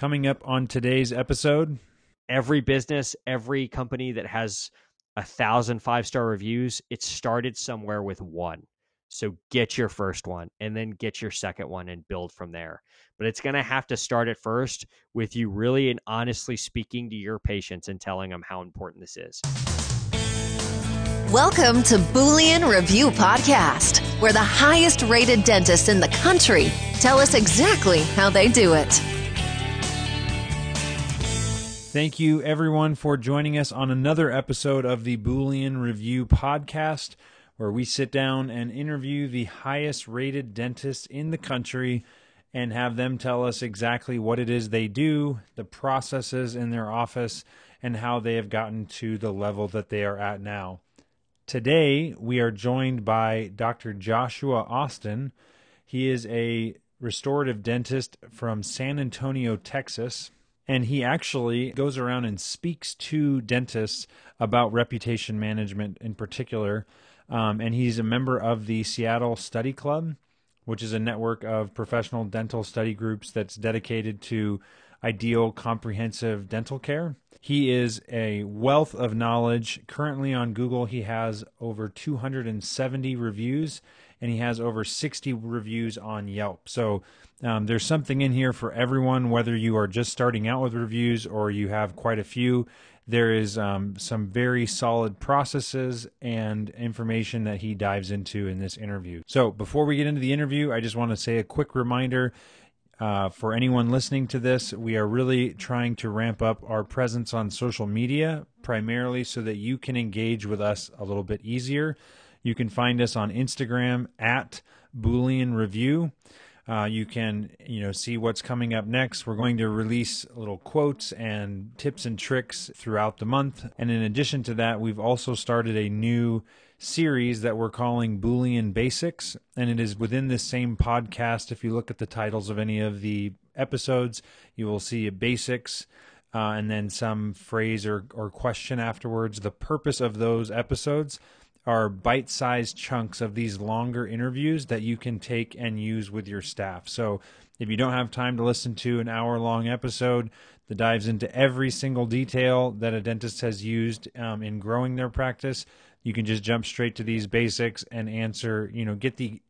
Coming up on today's episode, every business, every company that has a thousand five star reviews, it started somewhere with one. So get your first one and then get your second one and build from there. But it's going to have to start at first with you really and honestly speaking to your patients and telling them how important this is. Welcome to Boolean Review Podcast, where the highest rated dentists in the country tell us exactly how they do it. Thank you, everyone, for joining us on another episode of the Boolean Review Podcast where we sit down and interview the highest rated dentists in the country and have them tell us exactly what it is they do, the processes in their office, and how they have gotten to the level that they are at now. Today, we are joined by Dr. Joshua Austin. He is a restorative dentist from San Antonio, Texas. And he actually goes around and speaks to dentists about reputation management in particular um, and he's a member of the Seattle Study Club, which is a network of professional dental study groups that's dedicated to ideal comprehensive dental care. He is a wealth of knowledge. Currently on Google, he has over 270 reviews and he has over 60 reviews on Yelp. So um, there's something in here for everyone, whether you are just starting out with reviews or you have quite a few. There is um, some very solid processes and information that he dives into in this interview. So, before we get into the interview, I just want to say a quick reminder uh, for anyone listening to this, we are really trying to ramp up our presence on social media, primarily so that you can engage with us a little bit easier. You can find us on Instagram at Boolean Review. Uh, you can you know see what's coming up next. We're going to release little quotes and tips and tricks throughout the month. And in addition to that, we've also started a new series that we're calling Boolean Basics, and it is within this same podcast. If you look at the titles of any of the episodes, you will see basics. Uh, and then some phrase or, or question afterwards. The purpose of those episodes are bite sized chunks of these longer interviews that you can take and use with your staff. So if you don't have time to listen to an hour long episode that dives into every single detail that a dentist has used um, in growing their practice, you can just jump straight to these basics and answer, you know, get the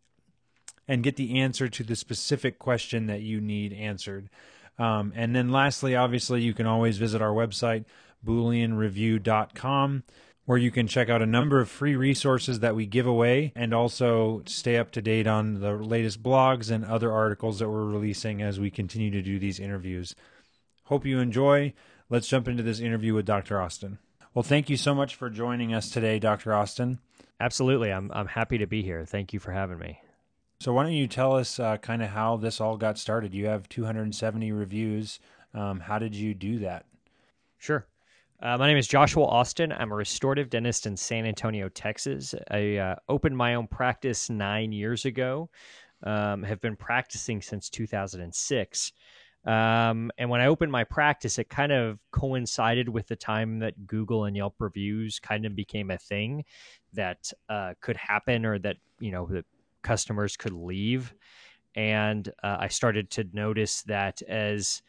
and get the answer to the specific question that you need answered. Um, and then lastly, obviously, you can always visit our website, booleanreview.com where you can check out a number of free resources that we give away and also stay up to date on the latest blogs and other articles that we're releasing as we continue to do these interviews. Hope you enjoy. Let's jump into this interview with Dr. Austin. Well, thank you so much for joining us today, Dr. Austin. Absolutely. I'm, I'm happy to be here. Thank you for having me. So, why don't you tell us uh, kind of how this all got started? You have 270 reviews. Um, how did you do that? Sure. Uh, my name is Joshua Austin. I'm a restorative dentist in San Antonio, Texas. I uh, opened my own practice nine years ago. Um, have been practicing since 2006. Um, and when I opened my practice, it kind of coincided with the time that Google and Yelp reviews kind of became a thing that uh, could happen or that, you know, that customers could leave. And uh, I started to notice that as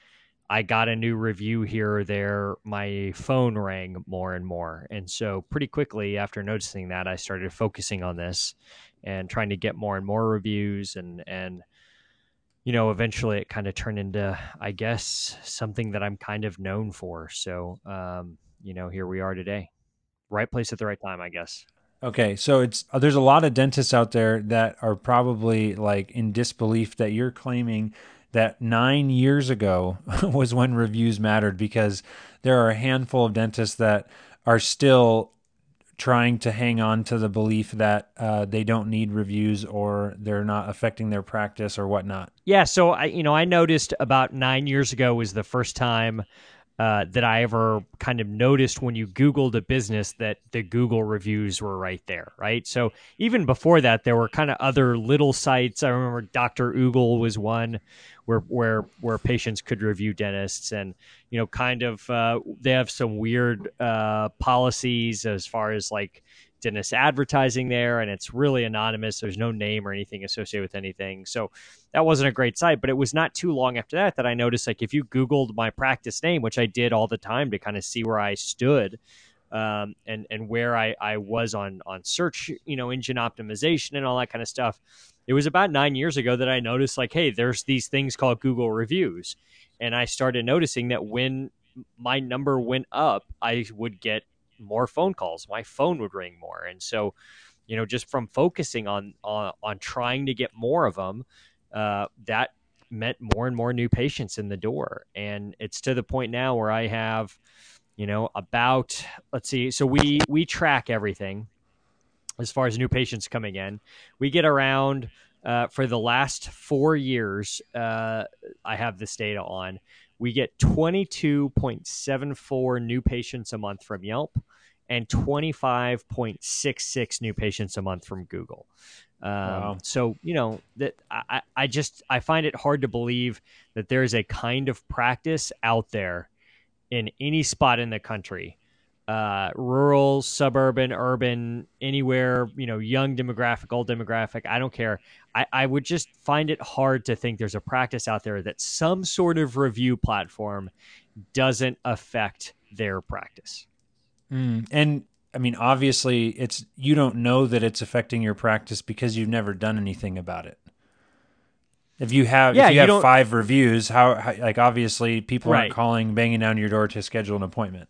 I got a new review here or there, my phone rang more and more. And so, pretty quickly after noticing that, I started focusing on this and trying to get more and more reviews. And, and you know, eventually it kind of turned into, I guess, something that I'm kind of known for. So, um, you know, here we are today. Right place at the right time, I guess. Okay, so it's there's a lot of dentists out there that are probably like in disbelief that you're claiming that nine years ago was when reviews mattered because there are a handful of dentists that are still trying to hang on to the belief that uh, they don't need reviews or they're not affecting their practice or whatnot. Yeah, so I you know I noticed about nine years ago was the first time uh, that I ever kind of noticed when you Googled a business that the Google reviews were right there, right? So even before that, there were kind of other little sites. I remember Dr. Oogle was one where where where patients could review dentists, and you know, kind of uh, they have some weird uh, policies as far as like dentist advertising there, and it's really anonymous. There's no name or anything associated with anything. So that wasn't a great site. But it was not too long after that that I noticed like if you Googled my practice name, which I did all the time to kind of see where I stood. Um, and and where I, I was on on search, you know, engine optimization and all that kind of stuff. It was about nine years ago that I noticed like, hey, there's these things called Google reviews, and I started noticing that when my number went up, I would get more phone calls. My phone would ring more, and so you know, just from focusing on on, on trying to get more of them, uh, that meant more and more new patients in the door, and it's to the point now where I have, you know, about let's see, so we we track everything as far as new patients coming in. We get around uh, for the last four years. Uh, I have this data on we get 22.74 new patients a month from Yelp and 25.66 new patients a month from Google. Um, wow. So you know that I, I just I find it hard to believe that there is a kind of practice out there in any spot in the country uh, rural, suburban, urban, anywhere, you know, young demographic, old demographic, I don't care. I, I would just find it hard to think there's a practice out there that some sort of review platform doesn't affect their practice. Mm, and I mean, obviously, it's you don't know that it's affecting your practice because you've never done anything about it. If you have, yeah, if you, you have five reviews, how, how, like obviously people right. aren't calling, banging down your door to schedule an appointment.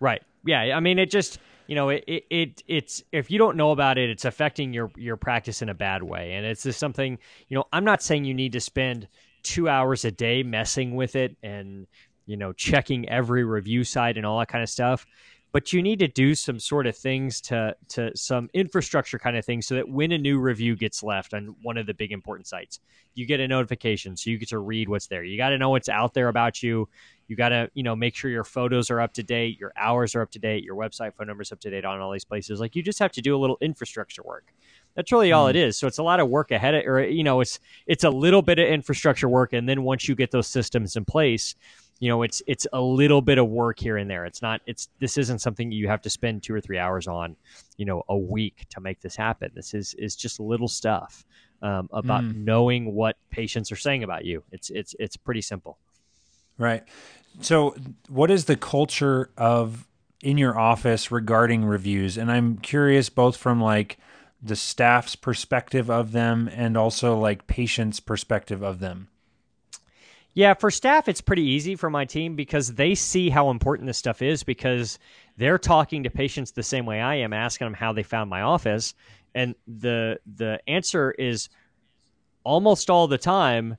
Right yeah, I mean, it just you know, it, it, it it's if you don't know about it, it's affecting your your practice in a bad way, and it's just something you know. I'm not saying you need to spend two hours a day messing with it and you know checking every review site and all that kind of stuff but you need to do some sort of things to to some infrastructure kind of things so that when a new review gets left on one of the big important sites you get a notification so you get to read what's there. You got to know what's out there about you. You got to you know make sure your photos are up to date your hours are up to date your website phone numbers up to date on all these places. Like you just have to do a little infrastructure work. That's really all mm. it is. So it's a lot of work ahead of or you know it's it's a little bit of infrastructure work and then once you get those systems in place you know it's it's a little bit of work here and there. It's not it's this isn't something you have to spend two or three hours on you know a week to make this happen. This is is just little stuff um, about mm. knowing what patients are saying about you. It's it's it's pretty simple. Right. So what is the culture of in your office regarding reviews? And i'm curious both from like the staff's perspective of them and also like patients perspective of them yeah, for staff, it's pretty easy for my team because they see how important this stuff is because they're talking to patients the same way I am, asking them how they found my office, and the the answer is almost all the time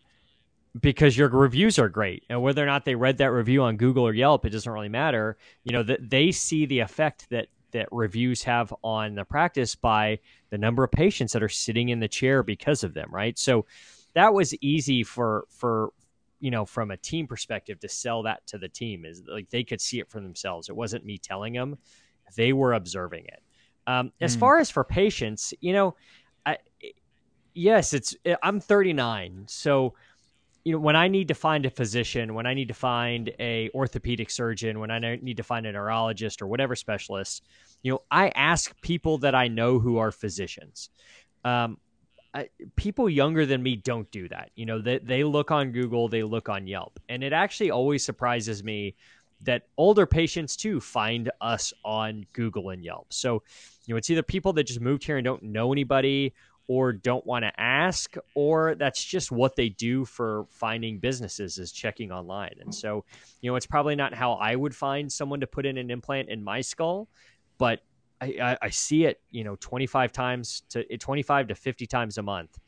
because your reviews are great, and whether or not they read that review on Google or Yelp, it doesn't really matter. You know that they see the effect that that reviews have on the practice by the number of patients that are sitting in the chair because of them, right? So that was easy for for you know, from a team perspective, to sell that to the team is like they could see it for themselves. It wasn't me telling them; they were observing it. Um, as mm. far as for patients, you know, I, yes, it's I'm 39, so you know when I need to find a physician, when I need to find a orthopedic surgeon, when I need to find a neurologist or whatever specialist, you know, I ask people that I know who are physicians. Um, I, people younger than me don't do that. You know, they, they look on Google, they look on Yelp. And it actually always surprises me that older patients too find us on Google and Yelp. So, you know, it's either people that just moved here and don't know anybody or don't want to ask, or that's just what they do for finding businesses is checking online. And so, you know, it's probably not how I would find someone to put in an implant in my skull, but I, I, see it, you know, 25 times to 25 to 50 times a month.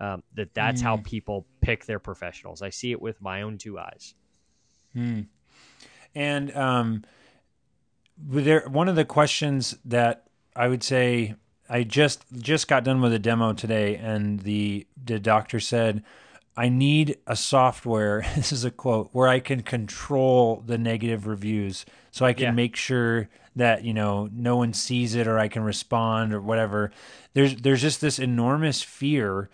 Um, that that's mm. how people pick their professionals. I see it with my own two eyes. Mm. And um, there, one of the questions that I would say I just just got done with a demo today, and the the doctor said, "I need a software." This is a quote where I can control the negative reviews, so I can yeah. make sure that you know no one sees it or I can respond or whatever. There's there's just this enormous fear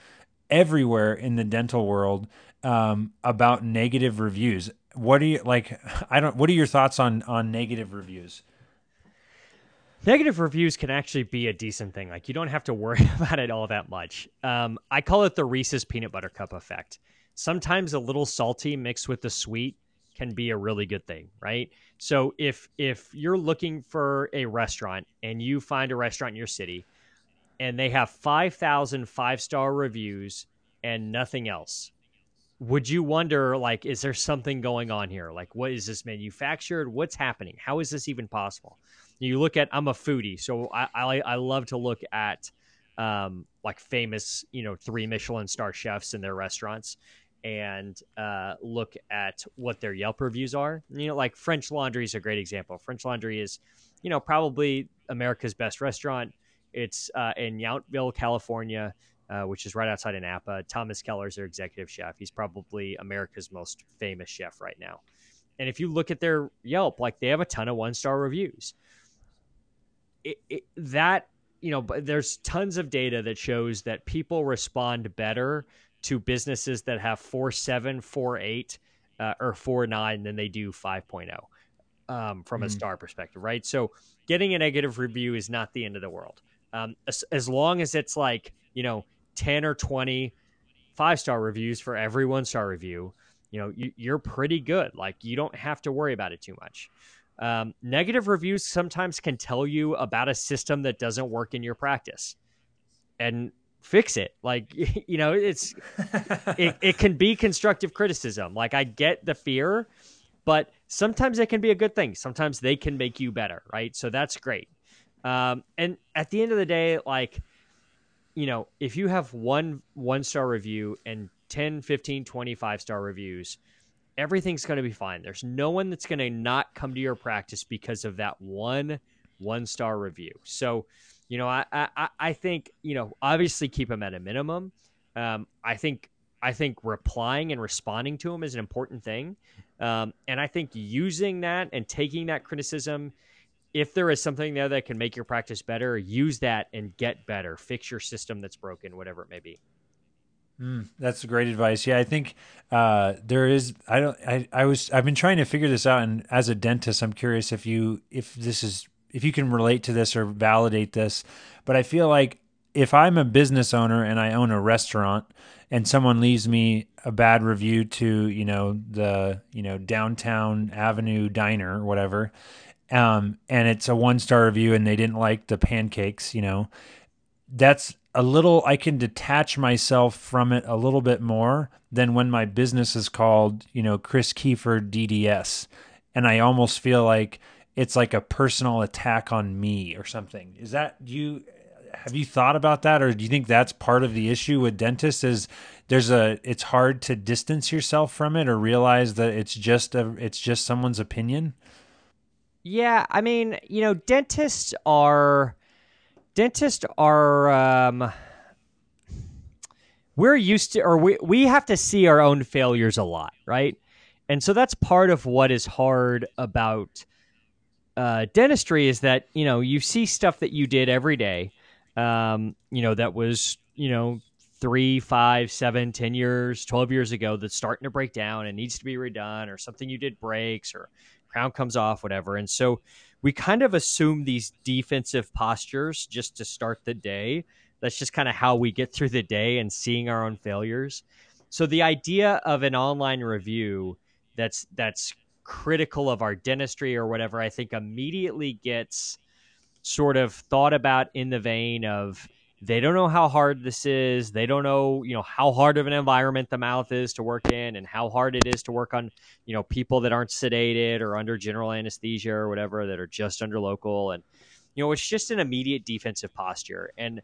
everywhere in the dental world um, about negative reviews. What do you like? I don't. What are your thoughts on on negative reviews? negative reviews can actually be a decent thing. Like you don't have to worry about it all that much. Um, I call it the Reese's peanut butter cup effect. Sometimes a little salty mixed with the sweet can be a really good thing, right? So if if you're looking for a restaurant and you find a restaurant in your city and they have 5,000 five-star reviews and nothing else, would you wonder like is there something going on here? Like what is this manufactured? What's happening? How is this even possible? You look at I'm a foodie, so I I, I love to look at um, like famous, you know, three Michelin star chefs in their restaurants and uh, look at what their Yelp reviews are. You know, like French Laundry is a great example. French Laundry is, you know, probably America's best restaurant. It's uh, in Yountville, California, uh, which is right outside of Napa. Thomas Keller is their executive chef. He's probably America's most famous chef right now. And if you look at their Yelp, like they have a ton of one star reviews. It, it, that you know, there's tons of data that shows that people respond better to businesses that have four seven, four eight, uh, or four nine than they do 5.0 um, from mm. a star perspective, right? So getting a negative review is not the end of the world. Um, as, as long as it's like, you know, 10 or 20 five star reviews for every one star review, you know, you, are pretty good. Like you don't have to worry about it too much. Um, negative reviews sometimes can tell you about a system that doesn't work in your practice. And fix it. Like, you know, it's it, it can be constructive criticism. Like I get the fear, but sometimes it can be a good thing. Sometimes they can make you better, right? So that's great. Um, and at the end of the day, like, you know, if you have one one star review and 10, 15, 25 star reviews, everything's going to be fine. There's no one that's going to not come to your practice because of that one one star review. So, you know, I, I, I think, you know, obviously keep them at a minimum. Um, I think I think replying and responding to them is an important thing. Um, and I think using that and taking that criticism, if there is something there that can make your practice better, use that and get better. Fix your system that's broken, whatever it may be. Mm, that's great advice. Yeah, I think uh, there is. I don't. I, I was. I've been trying to figure this out, and as a dentist, I'm curious if you if this is if you can relate to this or validate this, but I feel like if I'm a business owner and I own a restaurant and someone leaves me a bad review to, you know, the, you know, downtown avenue diner or whatever, um, and it's a one star review and they didn't like the pancakes, you know, that's a little, I can detach myself from it a little bit more than when my business is called, you know, Chris Kiefer DDS. And I almost feel like, it's like a personal attack on me or something. Is that do you have you thought about that or do you think that's part of the issue with dentists is there's a it's hard to distance yourself from it or realize that it's just a it's just someone's opinion? Yeah, I mean, you know, dentists are dentists are um we're used to or we we have to see our own failures a lot, right? And so that's part of what is hard about uh, dentistry is that you know you see stuff that you did every day, um, you know that was you know three, five, seven, ten years, twelve years ago that's starting to break down and needs to be redone, or something you did breaks, or crown comes off, whatever. And so we kind of assume these defensive postures just to start the day. That's just kind of how we get through the day and seeing our own failures. So the idea of an online review that's that's critical of our dentistry or whatever, I think immediately gets sort of thought about in the vein of they don't know how hard this is. They don't know, you know, how hard of an environment the mouth is to work in and how hard it is to work on, you know, people that aren't sedated or under general anesthesia or whatever that are just under local. And, you know, it's just an immediate defensive posture. And,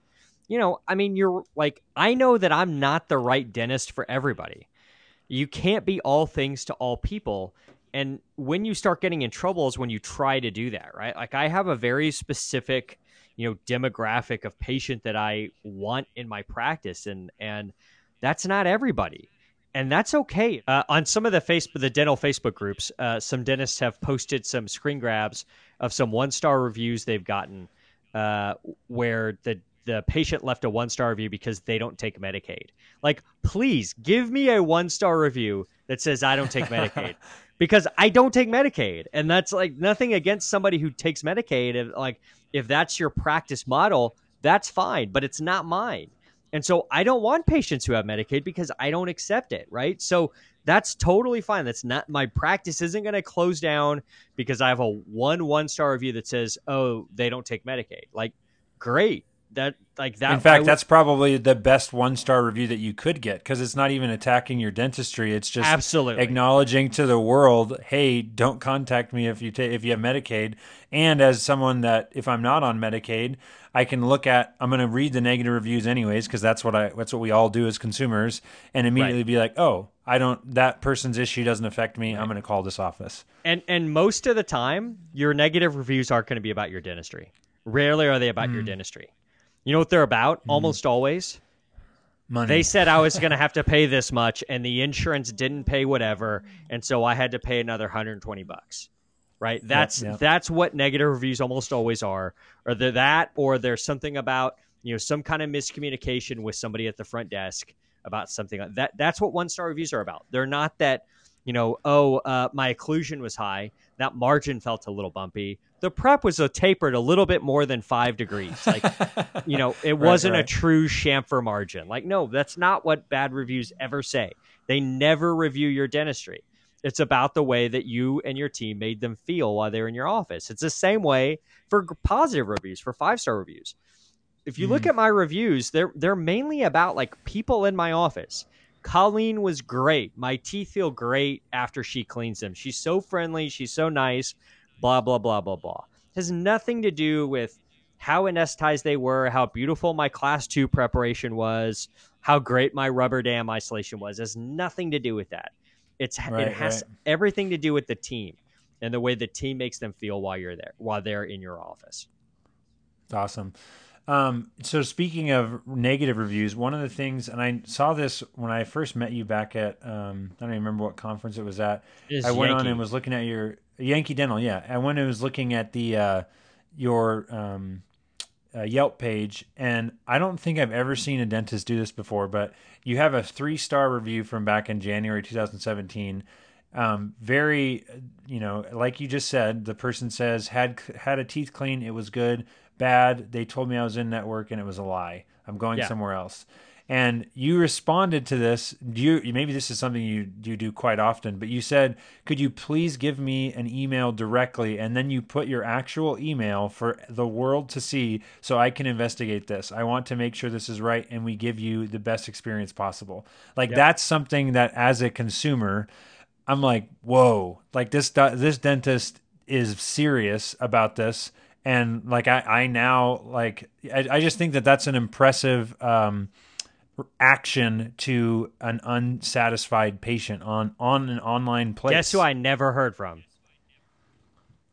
you know, I mean, you're like, I know that I'm not the right dentist for everybody. You can't be all things to all people. And when you start getting in trouble is when you try to do that, right? Like I have a very specific, you know, demographic of patient that I want in my practice, and and that's not everybody, and that's okay. Uh, on some of the Facebook, the dental Facebook groups, uh, some dentists have posted some screen grabs of some one star reviews they've gotten, uh, where the the patient left a one star review because they don't take Medicaid. Like, please give me a one star review that says I don't take Medicaid. Because I don't take Medicaid, and that's like nothing against somebody who takes Medicaid. If, like if that's your practice model, that's fine, but it's not mine. And so I don't want patients who have Medicaid because I don't accept it, right? So that's totally fine. That's not my practice isn't going to close down because I have a one one star review that says, "Oh, they don't take Medicaid." Like, great. That like that. In fact, that's probably the best one star review that you could get because it's not even attacking your dentistry. It's just absolutely acknowledging to the world, "Hey, don't contact me if you ta- if you have Medicaid." And as someone that if I'm not on Medicaid, I can look at. I'm going to read the negative reviews anyways because that's what I that's what we all do as consumers, and immediately right. be like, "Oh, I don't. That person's issue doesn't affect me. Right. I'm going to call this office." And and most of the time, your negative reviews aren't going to be about your dentistry. Rarely are they about mm. your dentistry. You know what they're about? Mm. Almost always. Money. They said I was going to have to pay this much, and the insurance didn't pay whatever, and so I had to pay another 120 bucks. Right? That's yep, yep. that's what negative reviews almost always are. Or they're that, or there's something about you know some kind of miscommunication with somebody at the front desk about something like that. That's what one star reviews are about. They're not that you know, oh, uh, my occlusion was high. That margin felt a little bumpy. The prep was a tapered a little bit more than five degrees. Like, you know, it right, wasn't right. a true chamfer margin. Like, no, that's not what bad reviews ever say. They never review your dentistry. It's about the way that you and your team made them feel while they're in your office. It's the same way for positive reviews, for five star reviews. If you mm. look at my reviews, they're they're mainly about like people in my office Colleen was great. My teeth feel great after she cleans them. She's so friendly. She's so nice. Blah, blah, blah, blah, blah. It has nothing to do with how anesthetized they were, how beautiful my class two preparation was, how great my rubber dam isolation was. It has nothing to do with that. It's right, it has right. everything to do with the team and the way the team makes them feel while you're there, while they're in your office. Awesome. Um, so speaking of negative reviews, one of the things, and I saw this when I first met you back at, um, I don't even remember what conference it was at. It I went Yankee. on and was looking at your Yankee Dental. Yeah. I went and was looking at the, uh, your, um, uh, Yelp page, and I don't think I've ever seen a dentist do this before, but you have a three star review from back in January 2017. Um, very, you know, like you just said, the person says had had a teeth clean, it was good bad. They told me I was in network and it was a lie. I'm going yeah. somewhere else. And you responded to this. Do you maybe this is something you you do quite often, but you said, "Could you please give me an email directly?" And then you put your actual email for the world to see, so I can investigate this. I want to make sure this is right, and we give you the best experience possible. Like yep. that's something that, as a consumer, I'm like, "Whoa!" Like this this dentist is serious about this and like I, I now like I, I just think that that's an impressive um, action to an unsatisfied patient on on an online place. Guess who I never heard from?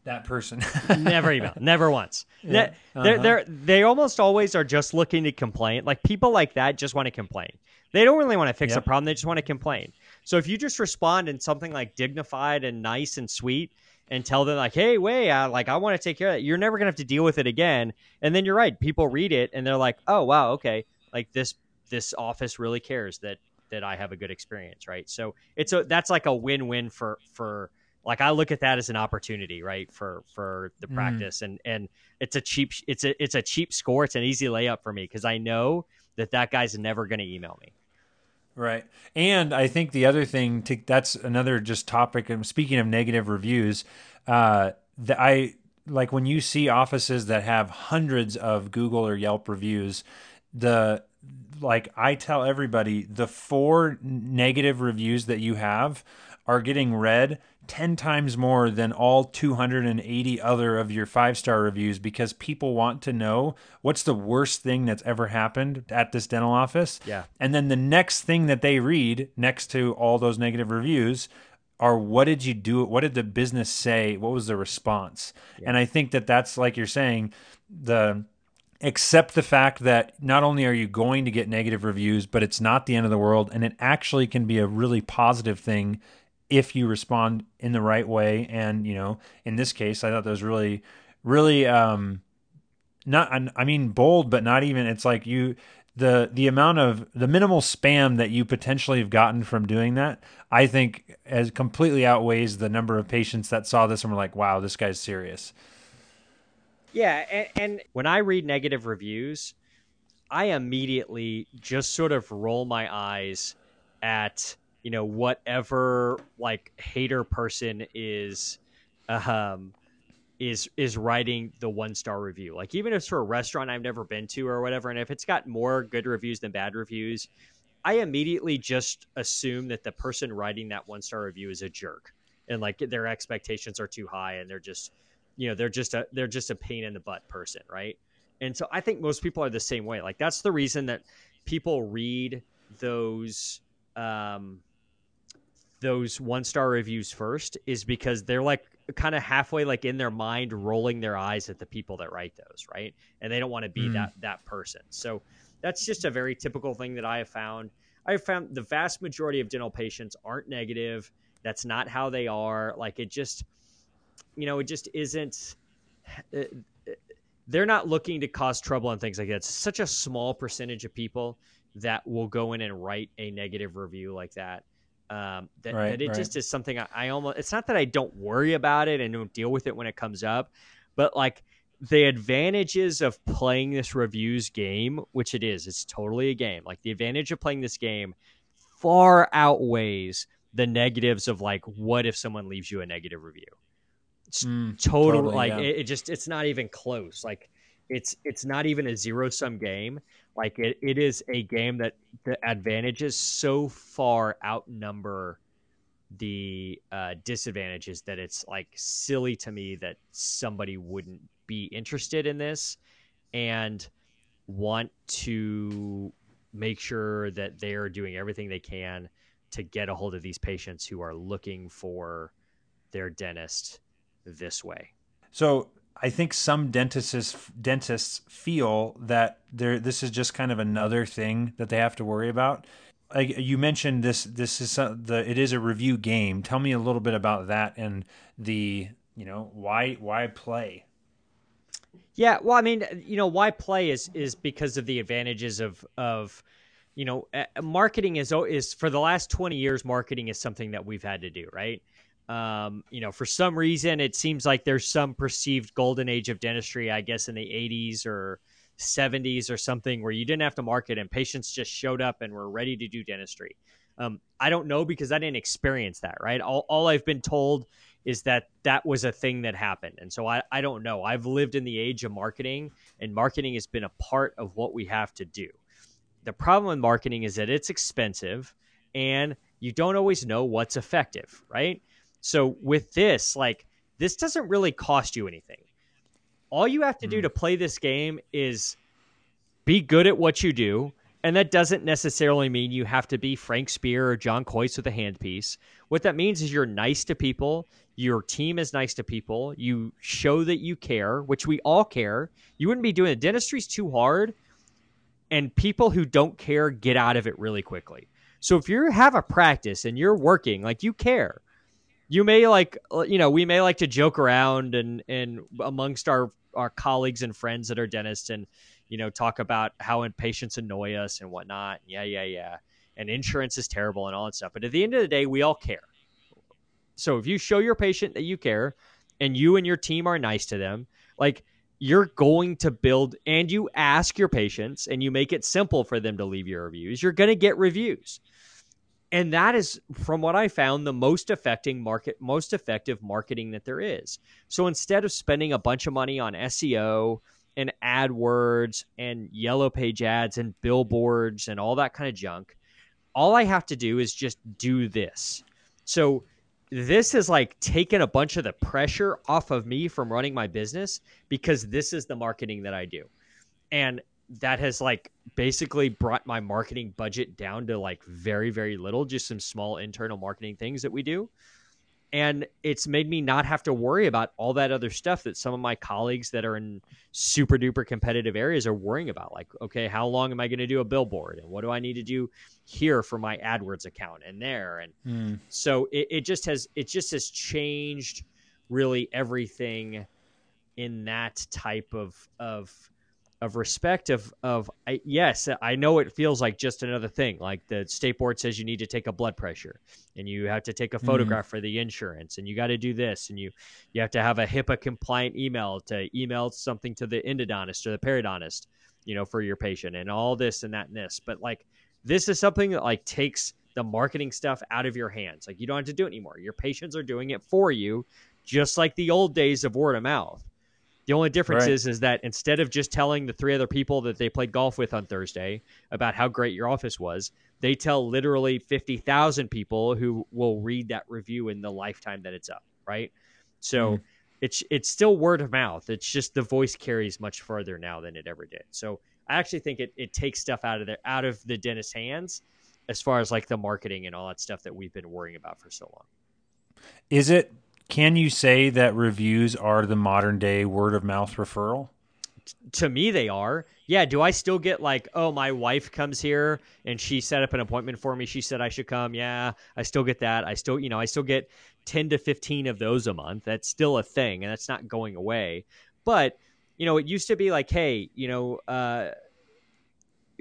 That person. never email. Never once. Yeah. Uh-huh. They're, they're, they almost always are just looking to complain. Like people like that just want to complain. They don't really want to fix yep. a problem. They just want to complain. So if you just respond in something like dignified and nice and sweet, and tell them like, "Hey, wait, uh, like I want to take care of that." You're never gonna have to deal with it again. And then you're right. People read it and they're like, "Oh, wow, okay. Like this this office really cares that that I have a good experience, right?" So it's a that's like a win win for for like I look at that as an opportunity, right, for for the mm. practice, and and it's a cheap it's a it's a cheap score. It's an easy layup for me because I know that that guy's never going to email me. Right. And I think the other thing to, that's another just topic. And speaking of negative reviews, uh, the, I like when you see offices that have hundreds of Google or Yelp reviews, the like I tell everybody the four negative reviews that you have are getting read 10 times more than all 280 other of your five star reviews because people want to know what's the worst thing that's ever happened at this dental office. Yeah. And then the next thing that they read next to all those negative reviews are what did you do? What did the business say? What was the response? Yeah. And I think that that's like you're saying, the accept the fact that not only are you going to get negative reviews, but it's not the end of the world and it actually can be a really positive thing if you respond in the right way. And, you know, in this case, I thought that was really, really, um, not, I mean, bold, but not even, it's like you, the the amount of the minimal spam that you potentially have gotten from doing that, I think, as completely outweighs the number of patients that saw this and were like, "Wow, this guy's serious." Yeah, and, and when I read negative reviews, I immediately just sort of roll my eyes at you know whatever like hater person is um is is writing the one star review. Like even if it's for a restaurant i've never been to or whatever and if it's got more good reviews than bad reviews i immediately just assume that the person writing that one star review is a jerk. And like their expectations are too high and they're just you know they're just a they're just a pain in the butt person right? And so i think most people are the same way. Like that's the reason that people read those um those one star reviews first is because they're like kind of halfway like in their mind rolling their eyes at the people that write those right? And they don't want to be mm. that that person. So that's just a very typical thing that i have found. I have found the vast majority of dental patients aren't negative. That's not how they are. Like it just you know it just isn't uh, they're not looking to cause trouble and things like that it's such a small percentage of people that will go in and write a negative review like that um, that, right, that it right. just is something I, I almost it's not that I don't worry about it and don't deal with it when it comes up, but like the advantages of playing this reviews game, which it is, it's totally a game. Like the advantage of playing this game far outweighs the negatives of like what if someone leaves you a negative review. It's mm, totally, totally, like yeah. it, it just it's not even close. Like it's it's not even a zero sum game. Like it, it is a game that the advantages so far outnumber the uh, disadvantages that it's like silly to me that somebody wouldn't be interested in this and want to make sure that they're doing everything they can to get a hold of these patients who are looking for their dentist this way. So I think some dentists dentists feel that there this is just kind of another thing that they have to worry about. Like you mentioned this this is the it is a review game. Tell me a little bit about that and the you know why why play. Yeah, well, I mean, you know, why play is is because of the advantages of of you know, marketing is is for the last 20 years marketing is something that we've had to do, right? Um, you know, for some reason, it seems like there's some perceived golden age of dentistry, I guess, in the 80s or 70s or something, where you didn't have to market and patients just showed up and were ready to do dentistry. Um, I don't know because I didn't experience that, right? All, all I've been told is that that was a thing that happened. And so I, I don't know. I've lived in the age of marketing, and marketing has been a part of what we have to do. The problem with marketing is that it's expensive and you don't always know what's effective, right? So with this, like this doesn't really cost you anything. All you have to do hmm. to play this game is be good at what you do. And that doesn't necessarily mean you have to be Frank Spear or John Kois with a handpiece. What that means is you're nice to people. Your team is nice to people. You show that you care, which we all care. You wouldn't be doing it. Dentistry's too hard, and people who don't care get out of it really quickly. So if you have a practice and you're working, like you care, you may like uh, you know we may like to joke around and and amongst our our colleagues and friends that are dentists and you know talk about how patients annoy us and whatnot. Yeah yeah yeah. And insurance is terrible and all that stuff. But at the end of the day we all care. So if you show your patient that you care and you and your team are nice to them like you're going to build and you ask your patients and you make it simple for them to leave your reviews you're going to get reviews and that is from what i found the most affecting market most effective marketing that there is. So instead of spending a bunch of money on seo and adwords and yellow page ads and billboards and all that kind of junk all i have to do is just do this. So this is like taking a bunch of the pressure off of me from running my business because this is the marketing that i do. And that has like basically brought my marketing budget down to like very very little just some small internal marketing things that we do. And it's made me not have to worry about all that other stuff that some of my colleagues that are in super duper competitive areas are worrying about. Like okay how long am i going to do a billboard? And what do i need to do here for my adwords account and there? And mm. so it, it just has it just has changed really everything in that type of of of respect of of I, yes i know it feels like just another thing like the state board says you need to take a blood pressure and you have to take a photograph mm. for the insurance and you got to do this and you you have to have a hipaa compliant email to email something to the endodontist or the periodontist you know for your patient and all this and that and this. But like this is something that like takes the marketing stuff out of your hands. Like you don't have to do it anymore. Your patients are doing it for you just like the old days of word of mouth the only difference right. is is that instead of just telling the three other people that they played golf with on Thursday about how great your office was, they tell literally 50,000 people who will read that review in the lifetime that it's up, right? So mm. it's it's still word of mouth. It's just the voice carries much further now than it ever did. So I actually think it, it takes stuff out of there out of the dentist's hands as far as like the marketing and all that stuff that we've been worrying about for so long. Is it can you say that reviews are the modern day word of mouth referral? to me they are. Yeah do i still get like oh my wife comes here and she set up an appointment for me. She said i should come. Yeah i still get that. I still you know i still get 10 to 15 of those a month. That's still a thing and that's not going away. But you know it used to be like hey you know uh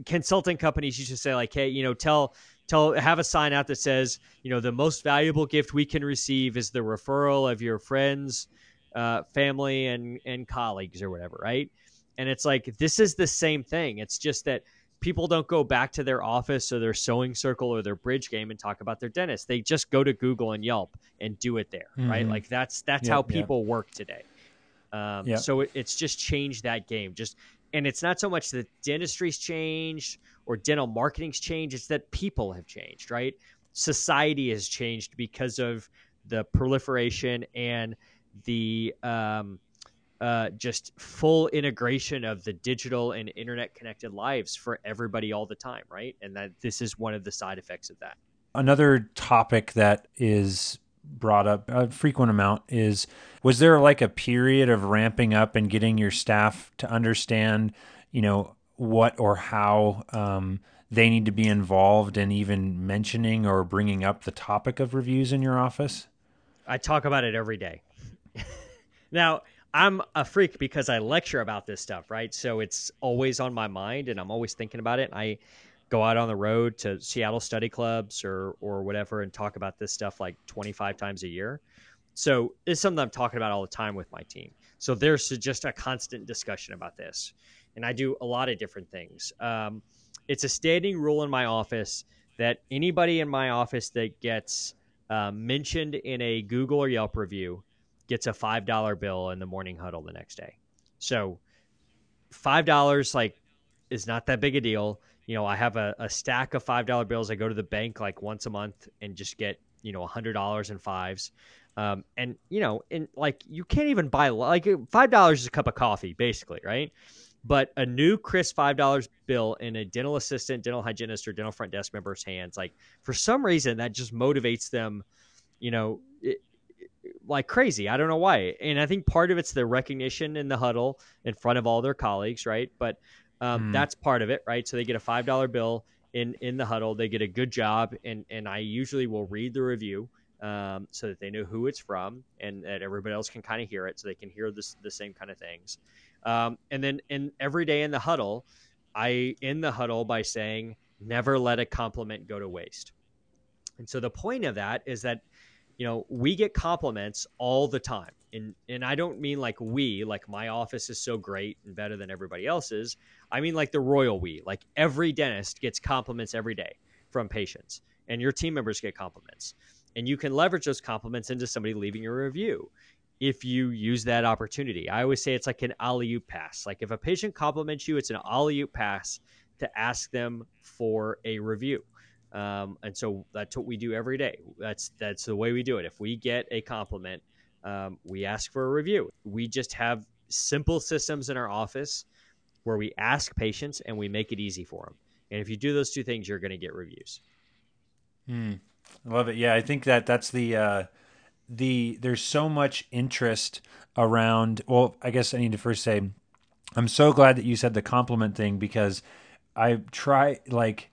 consulting companies used to say like hey you know tell tell have a sign out that says you know the most valuable gift we can receive is the referral of your friends uh, family and and colleagues or whatever right and it's like this is the same thing it's just that people don't go back to their office or their sewing circle or their bridge game and talk about their dentist they just go to google and yelp and do it there mm-hmm. right like that's that's yep, how people yep. work today um, yep. so it, it's just changed that game just and it's not so much that dentistry's changed or dental marketing's changed it's that people have changed right? Society has changed because of the proliferation and the um, uh, just full integration of the digital and internet connected lives for everybody all the time right? And that this is one of the side effects of that. Another topic that is brought up a frequent amount is was there like a period of ramping up and getting your staff to understand you know what or how um, they need to be involved in even mentioning or bringing up the topic of reviews in your office? I talk about it every day. Now i'm a freak because i lecture about this stuff right? So it's always on my mind and i'm always thinking about it. I go out on the road to Seattle study clubs or or whatever and talk about this stuff like 25 times a year. So it's something I'm talking about all the time with my team. So there's just a constant discussion about this, and I do a lot of different things. Um, it's a standing rule in my office that anybody in my office that gets uh, mentioned in a Google or Yelp review gets a five dollar bill in the morning huddle the next day. So five dollars like is not that big a deal you know, I have a, a stack of five dollar bills. I go to the bank like once a month and just get you know a hundred dollars in fives. Um, and you know, and like you can't even buy like five dollars is a cup of coffee, basically, right? But a new crisp five dollars bill in a dental assistant, dental hygienist, or dental front desk member's hands, like for some reason that just motivates them, you know, it, like crazy. I don't know why, and I think part of it's the recognition in the huddle in front of all their colleagues, right? But um, mm. That's part of it, right? So they get a five dollar bill in in the huddle. They get a good job, and and I usually will read the review um, so that they know who it's from, and that everybody else can kind of hear it, so they can hear this the same kind of things. Um, and then in every day in the huddle, I end the huddle by saying, "Never let a compliment go to waste." And so the point of that is that you know we get compliments all the time and and I don't mean like we, like my office is so great and better than everybody else's. I mean like the royal we. Like every dentist gets compliments every day from patients, and your team members get compliments, and you can leverage those compliments into somebody leaving a review if you use that opportunity. I always say it's like an alley pass. Like if a patient compliments you, it's an alley pass to ask them for a review. Um, and so that's what we do every day. That's that's the way we do it. If we get a compliment, um, we ask for a review. We just have simple systems in our office where we ask patients and we make it easy for them. And if you do those two things, you're going to get reviews. Hmm. I love it. Yeah, I think that that's the uh, the there's so much interest around. Well, I guess I need to first say I'm so glad that you said the compliment thing because I try like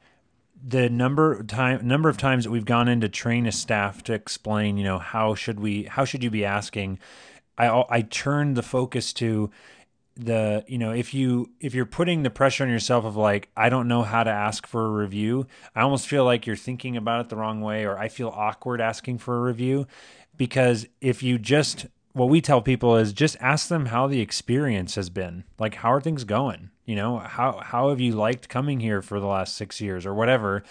the number time number of times that we've gone in to train a staff to explain, you know, how should we how should you be asking? I I turn the focus to the you know if you if you're putting the pressure on yourself of like i don't know how to ask for a review i almost feel like you're thinking about it the wrong way or i feel awkward asking for a review because if you just what we tell people is just ask them how the experience has been like how are things going you know how how have you liked coming here for the last 6 years or whatever?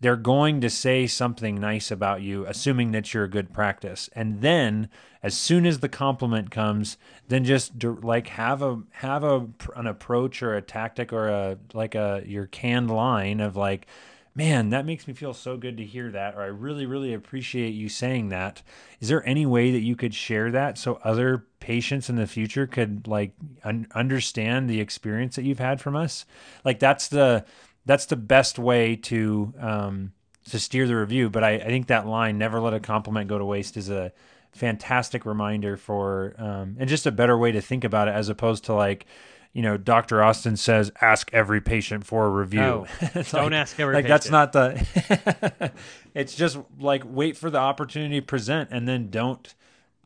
They're going to say something nice about you assuming that you're a good practice. And then as soon as the compliment comes then just like have a have a an approach or a tactic or a like a your canned line of like man that makes me feel so good to hear that or i really really appreciate you saying that is there any way that you could share that so other patients in the future could like un- understand the experience that you've had from us like that's the that's the best way to um, to steer the review. But I, I, think that line, "Never let a compliment go to waste," is a fantastic reminder for um, and just a better way to think about it, as opposed to like. You know, Dr. Austin says, ask every patient for a review. Oh, don't like, ask every like patient. that's not the. it's just like wait for the opportunity to present, and then don't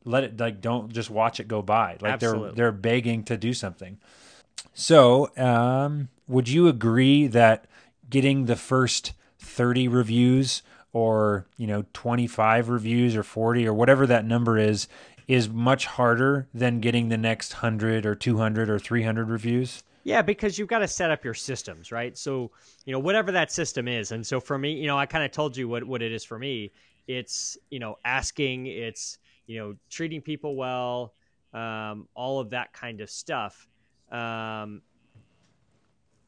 let it like don't just watch it go by. Like Absolutely. they're they're begging to do something. So, um, would you agree that getting the first 30 reviews or, you know, 25 reviews or 40 or whatever that number is is much harder than getting the next 100 or 200 or 300 reviews? Yeah, because you've got to set up your systems, right? So, you know, whatever that system is. And so for me, you know, I kind of told you what, what it is for me. It's, you know, asking, it's, you know, treating people well, um, all of that kind of stuff. Um,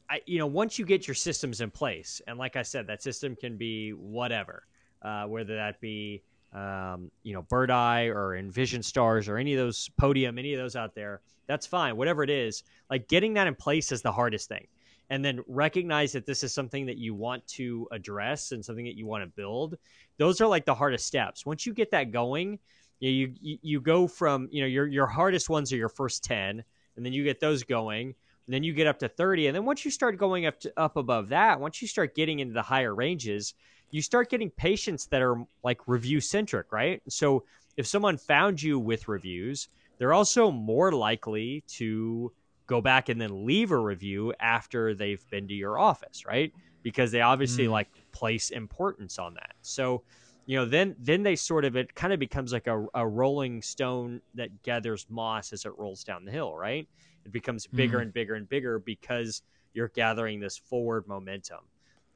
I, you know, once you get your systems in place, and like I said, that system can be whatever, uh, whether that be, um, you know, Birdeye or Envision Stars or any of those Podium, any of those out there, that's fine. Whatever it is, like getting that in place is the hardest thing. And then recognize that this is something that you want to address and something that you want to build. Those are like the hardest steps. Once you get that going, you you, you go from you know your your hardest ones are your first ten, and then you get those going and then you get up to 30 and then once you start going up to, up above that once you start getting into the higher ranges you start getting patients that are like review centric right so if someone found you with reviews they're also more likely to go back and then leave a review after they've been to your office right because they obviously mm. like place importance on that so you know then then they sort of it kind of becomes like a, a rolling stone that gathers moss as it rolls down the hill right it becomes bigger mm. and bigger and bigger because you're gathering this forward momentum.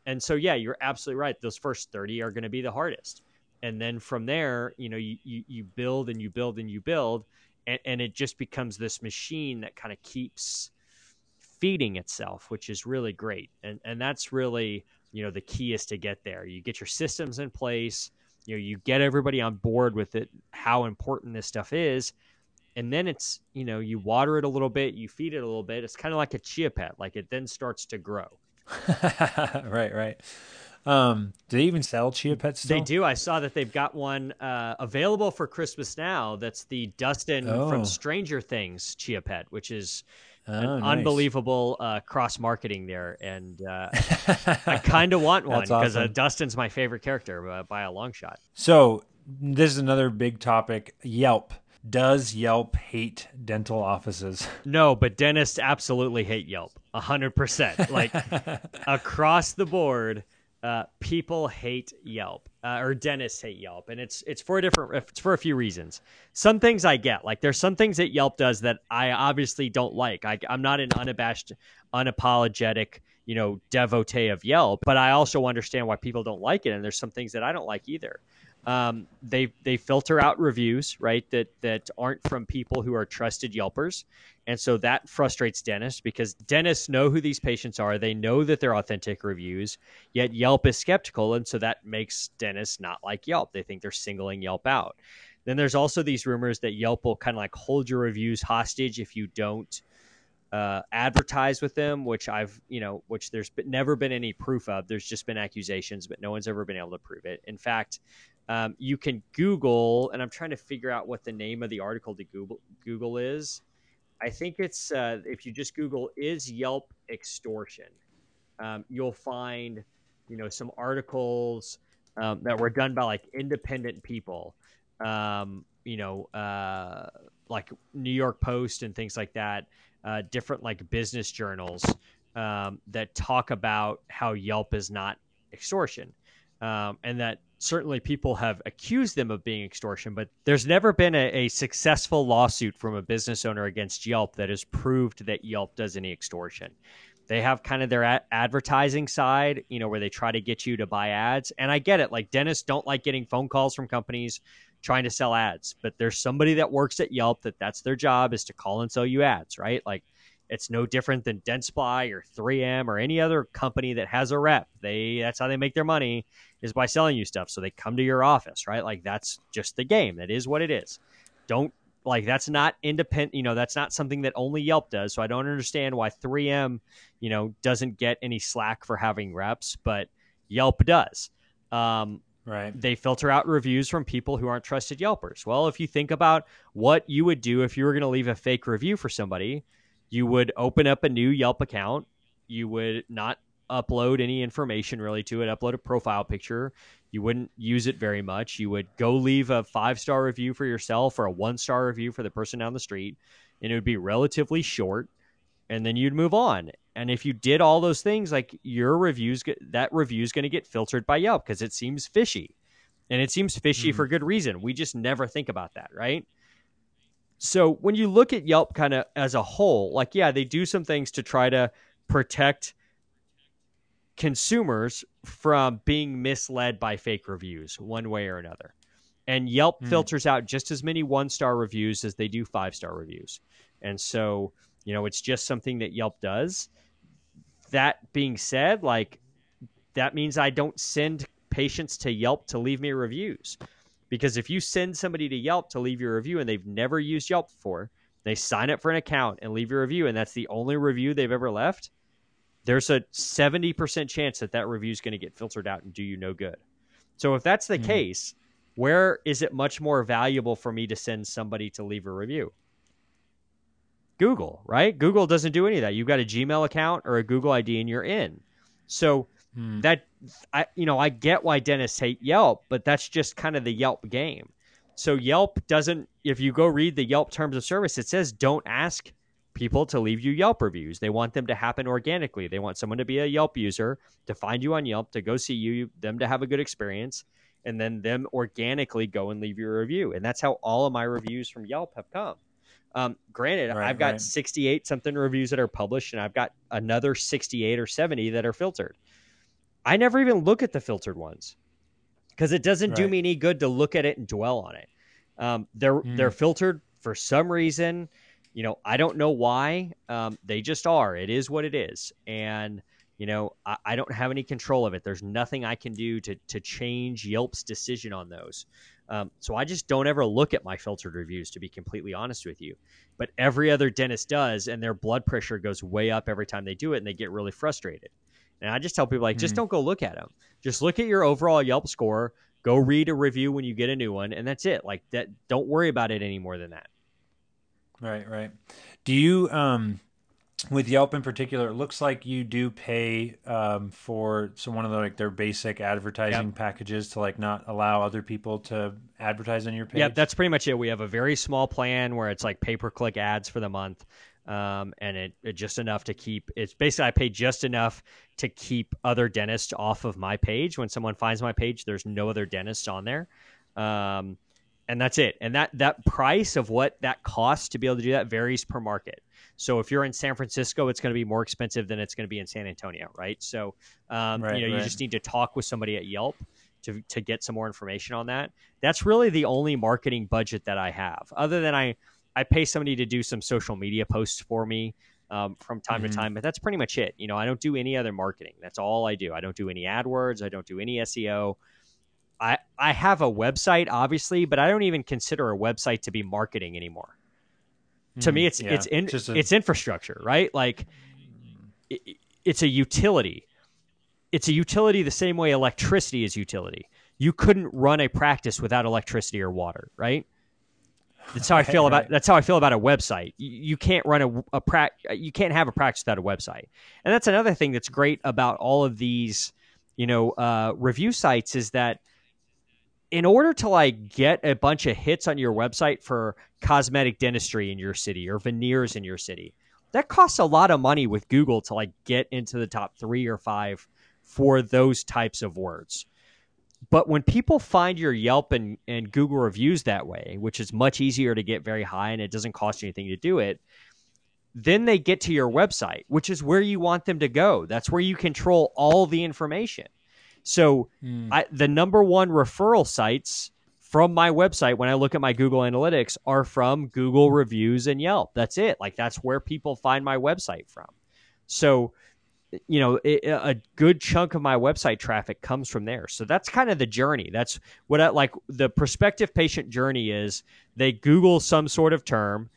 And so, yeah, you're absolutely right. Those first 30 are going to be the hardest. And then from there, you know, you, you, you build and you build and you build, and, and it just becomes this machine that kind of keeps feeding itself, which is really great. And, and that's really, you know, the key is to get there. You get your systems in place, you know, you get everybody on board with it, how important this stuff is and then it's you know you water it a little bit you feed it a little bit it's kind of like a chia pet like it then starts to grow right right um do they even sell chia pets still? they do i saw that they've got one uh, available for christmas now that's the dustin oh. from stranger things chia pet which is oh, an nice. unbelievable uh, cross marketing there and uh, i kind of want one because uh, awesome. dustin's my favorite character uh, by a long shot so this is another big topic yelp does Yelp hate dental offices? No, but dentists absolutely hate Yelp. 100%. Like across the board, uh, people hate Yelp uh, or dentists hate Yelp, and it's it's for a different it's for a few reasons. Some things I get, like there's some things that Yelp does that I obviously don't like. I, I'm not an unabashed, unapologetic, you know, devotee of Yelp, but I also understand why people don't like it, and there's some things that I don't like either um, they they filter out reviews right that that aren't from people who are trusted Yelpers, and so that frustrates dentists because dentists know who these patients are. They know that they're authentic reviews, yet Yelp is skeptical, and so that makes dentists not like Yelp. They think they're singling Yelp out. Then there's also these rumors that Yelp will kind of like hold your reviews hostage if you don't uh, advertise with them, which I've, you know, which there's never been any proof of. There's just been accusations, but no one's ever been able to prove it. In fact, um, you can Google, and I'm trying to figure out what the name of the article to Google Google is. I think it's uh, if you just Google "is Yelp extortion," um, you'll find you know some articles um, that were done by like independent people, um, you know, uh, like New York Post and things like that. uh, different like business journals um, that talk about how Yelp is not extortion, um, and that certainly people have accused them of being extortion, but there's never been a, a, successful lawsuit from a business owner against Yelp that has proved that Yelp does any extortion. They have kind of their a- advertising side, you know, where they try to get you to buy ads. And I get it. Like dentists don't like getting phone calls from companies trying to sell ads, but there's somebody that works at Yelp that that's their job is to call and sell you ads, right? Like it's no different than Dentsply or 3M or any other company that has a rep. They that's how they make their money is by selling you stuff. So they come to your office, right? Like that's just the game. That is what it is. Don't like that's not independent, you know, that's not something that only Yelp does. So I don't understand why 3M, you know, doesn't get any slack for having reps, but Yelp does. Um, Right. They filter out reviews from people who aren't trusted Yelpers. Well, if you think about what you would do if you were going to leave a fake review for somebody, you would open up a new Yelp account. You would not upload any information really to it, upload a profile picture. You wouldn't use it very much. You would go leave a five star review for yourself or a one star review for the person down the street, and it would be relatively short. And then you'd move on. And if you did all those things, like your reviews, that review is going to get filtered by Yelp because it seems fishy. And it seems fishy mm. for good reason. We just never think about that, right? So when you look at Yelp kind of as a whole, like, yeah, they do some things to try to protect consumers from being misled by fake reviews one way or another. And Yelp mm. filters out just as many one star reviews as they do five star reviews. And so, you know, it's just something that Yelp does. That being said, like, that means I don't send patients to Yelp to leave me reviews. Because if you send somebody to Yelp to leave your review and they've never used Yelp before, they sign up for an account and leave your review, and that's the only review they've ever left, there's a 70% chance that that review is going to get filtered out and do you no good. So if that's the mm. case, where is it much more valuable for me to send somebody to leave a review? Google, right? Google doesn't do any of that. You've got a Gmail account or a Google ID and you're in. So Hmm. That I you know I get why dentists hate Yelp, but that's just kind of the Yelp game. So Yelp doesn't. If you go read the Yelp terms of service, it says don't ask people to leave you Yelp reviews. They want them to happen organically. They want someone to be a Yelp user to find you on Yelp to go see you, them to have a good experience, and then them organically go and leave you a review. And that's how all of my reviews from Yelp have come. Um, granted, right, I've got right. 68 something reviews that are published, and I've got another 68 or 70 that are filtered. I never even look at the filtered ones because it doesn't right. do me any good to look at it and dwell on it. Um, they're mm. they're filtered for some reason. You know, I don't know why. Um, they just are. It is what it is, and you know, I, I, don't have any control of it. There's nothing I can do to to change Yelp's decision on those. Um, so I just don't ever look at my filtered reviews, to be completely honest with you. But every other dentist does, and their blood pressure goes way up every time they do it, and they get really frustrated. And I just tell people like, mm-hmm. just don't go look at them. Just look at your overall Yelp score. Go read a review when you get a new one, and that's it. Like that. Don't worry about it any more than that. Right, right. Do you um with Yelp in particular, it looks like you do pay um, for some one of the like their basic advertising yep. packages to like not allow other people to advertise on your page. Yeah, that's pretty much it. We have a very small plan where it's like pay per click ads for the month um, and it, it, just enough to keep it's basically I pay just enough to keep other dentists off of my page. When someone finds my page, there's no other dentists on there, um, and that's it. And that that price of what that costs to be able to do that varies per market. So if you're in San Francisco, it's going to be more expensive than it's going to be in San Antonio, right? So um, right, you know right. you just need to talk with somebody at Yelp. To, to get some more information on that. That's really the only marketing budget that I have. Other than I, I pay somebody to do some social media posts for me um, from time mm-hmm. to time, but that's pretty much it. You know, I don't do any other marketing. That's all I do. I don't do any AdWords. I don't do any SEO. I I have a website, obviously, but I don't even consider a website to be marketing anymore. Mm-hmm. To me, mm, it's yeah. it's in, a... it's infrastructure, right? Like it, it's a utility. It's a utility the same way electricity is utility. You couldn't run a practice without electricity or water, right? That's how I feel about. That's how I feel about a website. You, you can't run a, a pra- You can't have a practice without a website. And that's another thing that's great about all of these, you know, uh, review sites is that in order to like get a bunch of hits on your website for cosmetic dentistry in your city or veneers in your city, that costs a lot of money with Google to like get into the top three or five for those types of words. But when people find your Yelp and, and Google reviews that way, which is much easier to get very high and it doesn't cost you anything to do it, then they get to your website, which is where you want them to go. That's where you control all the information. So mm. I, the number one referral sites from my website when I look at my Google Analytics are from Google reviews and Yelp. That's it. Like that's where people find my website from. So you know it, a good chunk of my website traffic comes from there so that's kind of the journey that's what I, like the prospective patient journey is they google some sort of term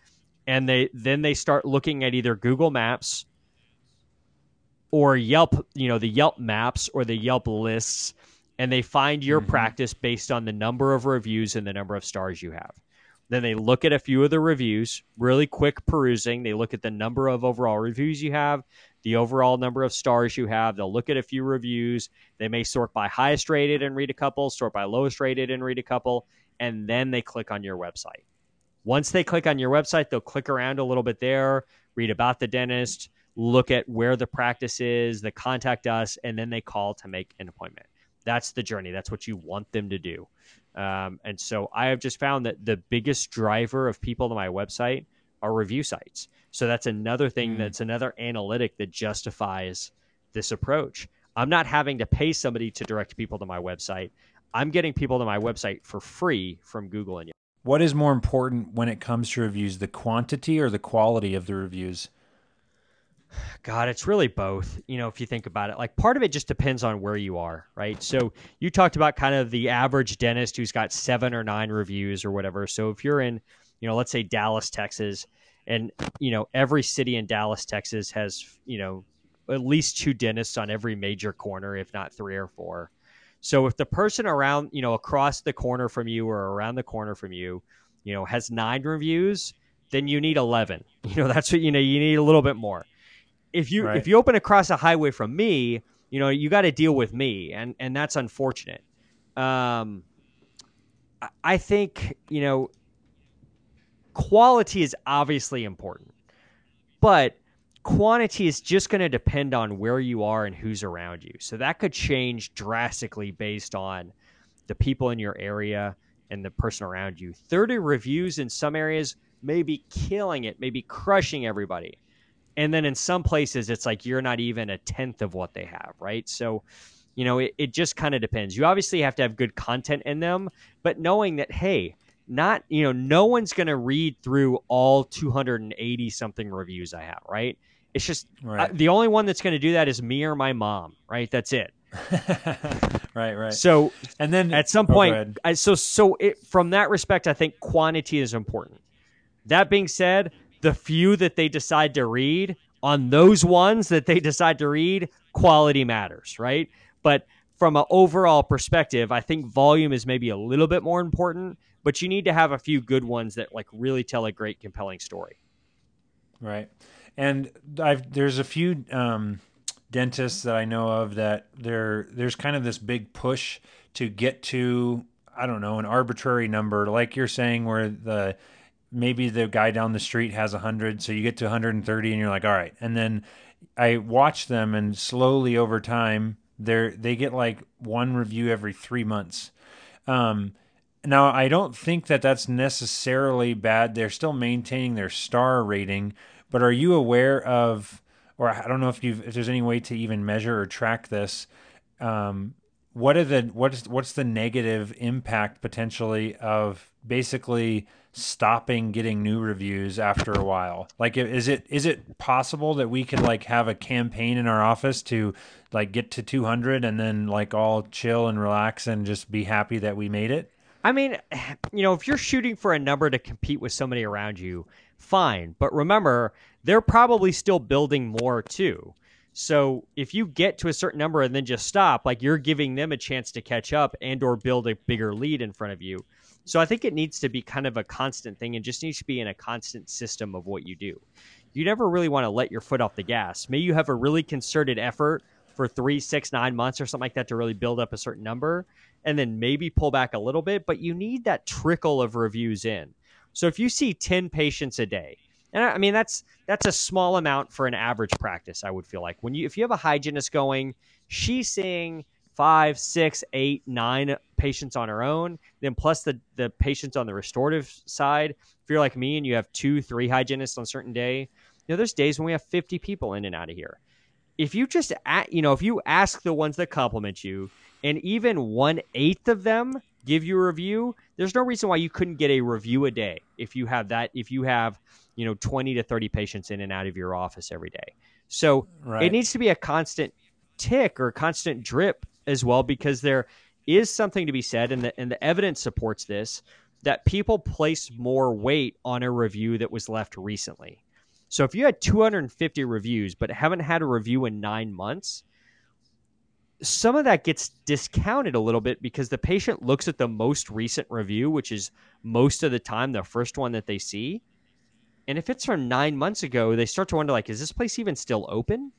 and they then they start looking at either google maps or yelp you know the yelp maps or the yelp lists and they find your mm-hmm. practice based on the number of reviews and the number of stars you have then they look at a few of the reviews, really quick perusing. They look at the number of overall reviews you have, the overall number of stars you have. They'll look at a few reviews. They may sort by highest rated and read a couple, sort by lowest rated and read a couple, and then they click on your website. Once they click on your website, they'll click around a little bit there, read about the dentist, look at where the practice is, they contact us, and then they call to make an appointment. That's the journey. That's what you want them to do. Um, and so I have just found that the biggest driver of people to my website are review sites. So that's another thing mm. that's another analytic that justifies this approach. I'm not having to pay somebody to direct people to my website. I'm getting people to my website for free from Google and. What is more important when it comes to reviews, the quantity or the quality of the reviews? God, it's really both. You know, if you think about it, like part of it just depends on where you are, right? So you talked about kind of the average dentist who's got seven or nine reviews or whatever. So if you're in, you know, let's say Dallas, Texas, and you know every city in Dallas, Texas has you know at least two dentists on every major corner, if not three or four. So if the person around you know across the corner from you or around the corner from you, you know has nine reviews, then you need eleven. You know that's what you know you need a little bit more. If you right. if you open across a highway from me, you know you got to deal with me, and and that's unfortunate. Um, I think you know quality is obviously important, but quantity is just going to depend on where you are and who's around you. So that could change drastically based on the people in your area and the person around you. 30 reviews in some areas may be killing it, maybe crushing everybody. And then in some places, it's like you're not even a tenth of what they have, right? So, you know, it, it just kind of depends. You obviously have to have good content in them, but knowing that, hey, not you know no one's going to read through all 280 something reviews i have right it's just right. the only one that's going to do that is me or my mom right that's it right right so and then at some oh, point I, so so it, from that respect i think quantity is important that being said the few that they decide to read on those ones that they decide to read quality matters right? But from an overall perspective i think volume is maybe a little bit more important but you need to have a few good ones that like really tell a great compelling story. Right. And i've there's a few um, dentists that i know of that there there's kind of this big push to get to i don't know an arbitrary number like you're saying where the maybe the guy down the street has 100 so you get to 130 and you're like all right and then i watch them and slowly over time they're they get like one review every three months um, now, I don't think that that's necessarily bad. They're still maintaining their star rating, but are you aware of, or I don't know if you if there's any way to even measure or track this? Um, what are the what's what's the negative impact potentially of basically stopping getting new reviews after a while like is it is it possible that we could like have a campaign in our office to like get to 200 and then like all chill and relax and just be happy that we made it I mean, you know, if you're shooting for a number to compete with somebody around you, fine. But remember, they're probably still building more too. So if you get to a certain number and then just stop, like you're giving them a chance to catch up and or build a bigger lead in front of you. So I think it needs to be kind of a constant thing and just needs to be in a constant system of what you do. You never really want to let your foot off the gas. Maybe you have a really concerted effort for three, six, nine months or something like that to really build up a certain number and then maybe pull back a little bit, but you need that trickle of reviews in. So if you see 10 patients a day And I, mean that's that's a small amount for an average practice. I would feel like when you if you have a hygienist going, she's seeing five, six, eight, nine patients on her own, then plus the the patients on the restorative side. If you're like me and you have two, three hygienists on a certain day, you know, there's days when we have 50 people in and out of here. If you just, you know, if you ask the ones that compliment you, and even one eighth of them give you a review, there's no reason why you couldn't get a review a day if you have that. If you have, you know, 20 to 30 patients in and out of your office every day. So right. it needs to be a constant tick or constant drip as well because there is something to be said, and the and the evidence supports this that people place more weight on a review that was left recently. So if you had 250 reviews but haven't had a review in nine months, some of that gets discounted a little bit because the patient looks at the most recent review, which is most of the time the first one that they see. And if it's from nine months ago, they start to wonder like, is this place even still open?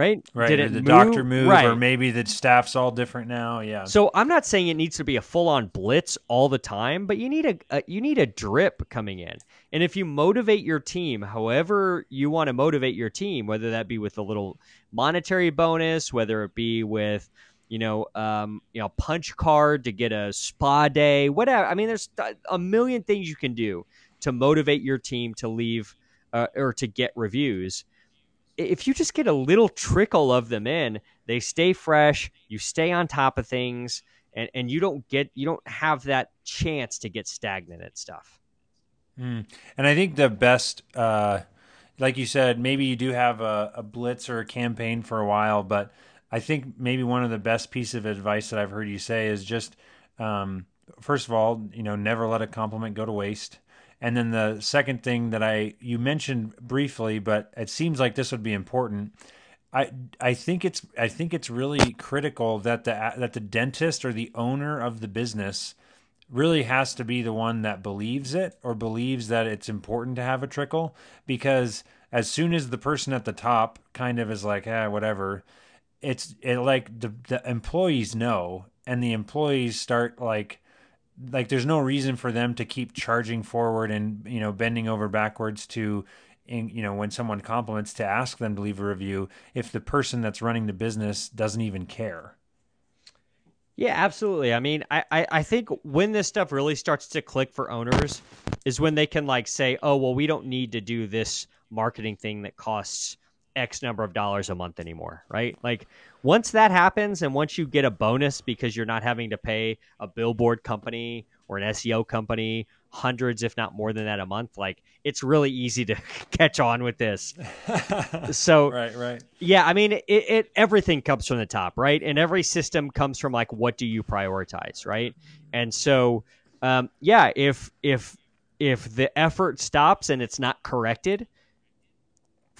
Right? Right. Did, Did the move? doctor move, right. or maybe the staff's all different now? Yeah. So I'm not saying it needs to be a full on blitz all the time, but you need a, a, you need a drip coming in. And if you motivate your team, however you want to motivate your team, whether that be with a little monetary bonus, whether it be with you know, um, you know, punch card to get a spa day, whatever. I mean, there's a million things you can do to motivate your team to leave uh, or to get reviews if you just get a little trickle of them in, they stay fresh, you stay on top of things, and, and you don't get you don't have that chance to get stagnant at stuff. Mm. And I think the best, uh, like you said, maybe you do have a, a blitz or a campaign for a while, but I think maybe one of the best piece of advice that I've heard you say is just, um, first of all, you know, never let a compliment go to waste. And then the second thing that I you mentioned briefly, but it seems like this would be important. I I think it's I think it's really critical that the that the dentist or the owner of the business really has to be the one that believes it or believes that it's important to have a trickle because as soon as the person at the top kind of is like ah whatever it's it like the the employees know and the employees start like like there's no reason for them to keep charging forward and you know bending over backwards to in, you know when someone compliments to ask them to leave a review if the person that's running the business doesn't even care. Yeah absolutely. I mean I, I i think when this stuff really starts to click for owners is when they can like say oh well we don't need to do this marketing thing that costs x number of dollars a month anymore right? Like once that happens and once you get a bonus because you're not having to pay a billboard company or an SEO company hundreds if not more than that a month like it's really easy to catch on with this. So right right. yeah i mean it, it everything comes from the top right? And every system comes from like what do you prioritize right? And so um, yeah if if if the effort stops and it's not corrected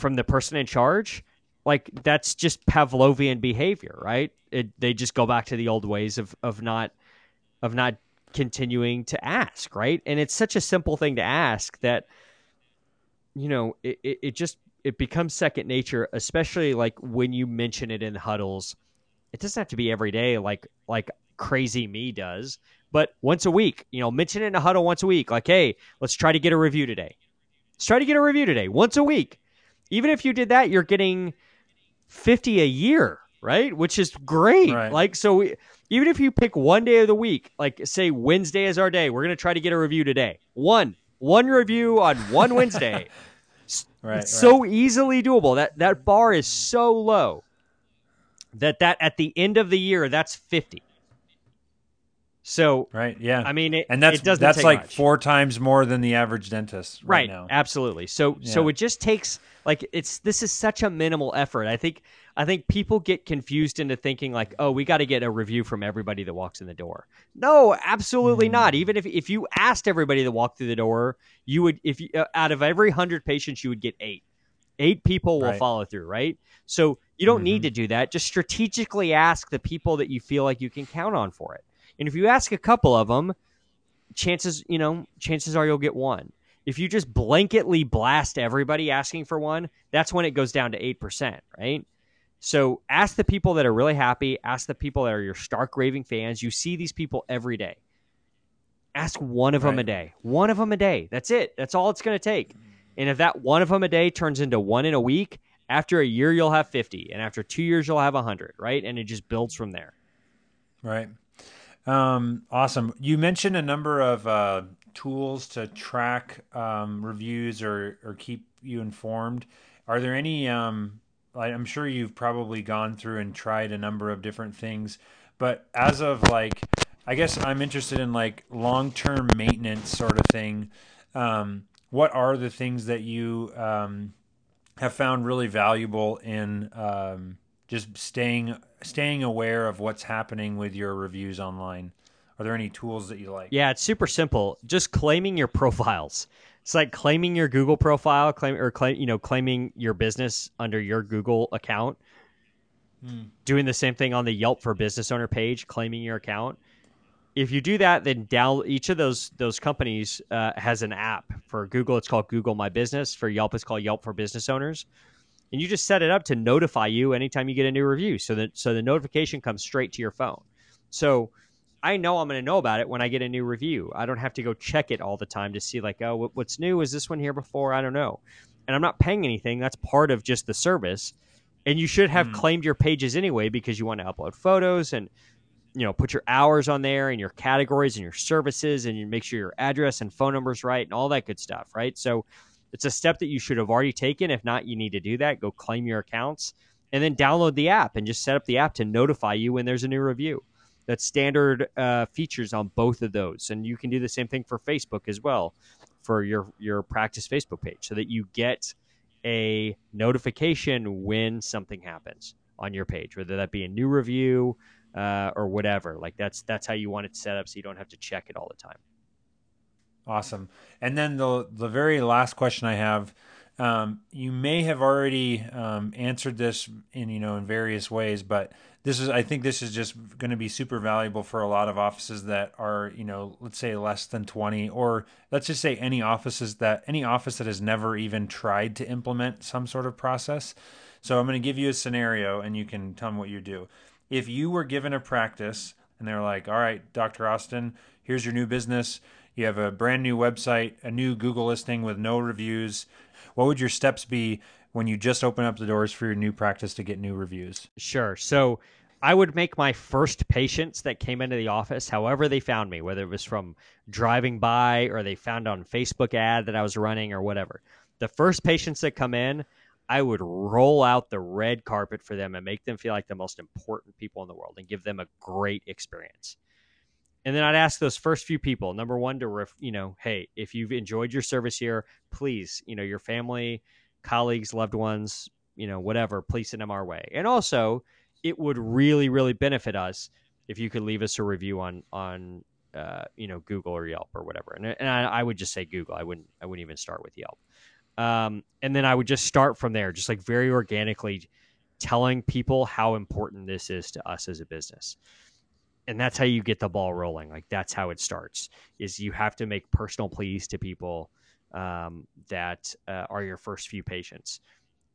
from the person in charge like that's just Pavlovian behavior, right? It, they just go back to the old ways of of not of not continuing to ask, right? And it's such a simple thing to ask that you know it, it, it just it becomes second nature, especially like when you mention it in huddles. It doesn't have to be every day, like like crazy me does, but once a week. You know, mention it in a huddle once a week. Like, hey, let's try to get a review today. Let's try to get a review today, once a week. Even if you did that, you're getting 50 a year, right? Which is great. Right. Like, so we, even if you pick one day of the week, like say Wednesday is our day, we're going to try to get a review today. One, one review on one Wednesday. right, it's right. so easily doable. That that bar is so low that that at the end of the year that's 50. So right, yeah. I mean, it, and that's that's like much. four times more than the average dentist right, right now. Absolutely. So yeah. so it just takes like it's this is such a minimal effort. I think I think people get confused into thinking like, oh, we got to get a review from everybody that walks in the door. No, absolutely mm. not. Even if if you asked everybody that walked through the door, you would if you, uh, out of every hundred patients, you would get eight. Eight people will right. follow through, right? So you don't mm-hmm. need to do that. Just strategically ask the people that you feel like you can count on for it. And if you ask a couple of them, chances, you know, chances are you'll get one. If you just blanketly blast everybody asking for one, that's when it goes down to 8%, right? So ask the people that are really happy, ask the people that are your stark raving fans. You see these people every day. Ask one of right. them a day. One of them a day. That's it. That's all it's going to take. And if that one of them a day turns into one in a week, after a year you'll have 50 and after 2 years you'll have 100, right? And it just builds from there. Right. Um, awesome. You mentioned a number of uh, tools to track um, reviews or, or keep you informed. Are there any? Um, I'm sure you've probably gone through and tried a number of different things, but as of like, I guess I'm interested in like long term maintenance sort of thing. Um, what are the things that you um, have found really valuable in um, just staying staying aware of what's happening with your reviews online? Are there any tools that you like? Yeah, it's super simple. Just claiming your profiles. It's like claiming your Google profile, claim or claim, you know, claiming your business under your Google account. Hmm. Doing the same thing on the Yelp for business owner page, claiming your account. If you do that, then down each of those those companies uh, has an app. For Google, it's called Google My Business. For Yelp, it's called Yelp for Business Owners and you just set it up to notify you anytime you get a new review so that so the notification comes straight to your phone. So i know i'm going to know about it when i get a new review. I don't have to go check it all the time to see like oh what's new? Is this one here before? I don't know. And i'm not paying anything. That's part of just the service. And you should have mm. claimed your pages anyway because you want to upload photos and you know put your hours on there and your categories and your services and you make sure your address and phone numbers right and all that good stuff right? So it's a step that you should have already taken. If not, you need to do that. Go claim your accounts and then download the app and just set up the app to notify you when there's a new review. That's standard uh, features on both of those, and you can do the same thing for Facebook as well, for your your practice Facebook page, so that you get a notification when something happens on your page, whether that be a new review uh, or whatever. Like that's that's how you want it set up, so you don't have to check it all the time. Awesome. And then the the very last question I have, um, you may have already um, answered this in you know in various ways, but this is I think this is just going to be super valuable for a lot of offices that are you know let's say less than twenty, or let's just say any offices that any office that has never even tried to implement some sort of process. So I'm going to give you a scenario, and you can tell me what you do. If you were given a practice and they're like, "All right, Dr. Austin, here's your new business." You have a brand new website, a new Google listing with no reviews. What would your steps be when you just open up the doors for your new practice to get new reviews? Sure. So I would make my first patients that came into the office, however they found me, whether it was from driving by or they found on Facebook ad that I was running or whatever. The first patients that come in, I would roll out the red carpet for them and make them feel like the most important people in the world and give them a great experience and then I'd ask those first few people, number one, to ref, you know, hey, if you've enjoyed your service here, please, you know, your family, colleagues, loved ones, you know, whatever, please send them our way. And also, it would really, really benefit us if you could leave us a review on on uh, you know Google or Yelp or whatever. And, and I, I, would just say Google. I wouldn't I wouldn't even start with Yelp. Um, and then I would just start from there, just like very organically telling people how important this is to us as a business and that's how you get the ball rolling like that's how it starts is you have to make personal pleas to people um, that uh, are your first few patients.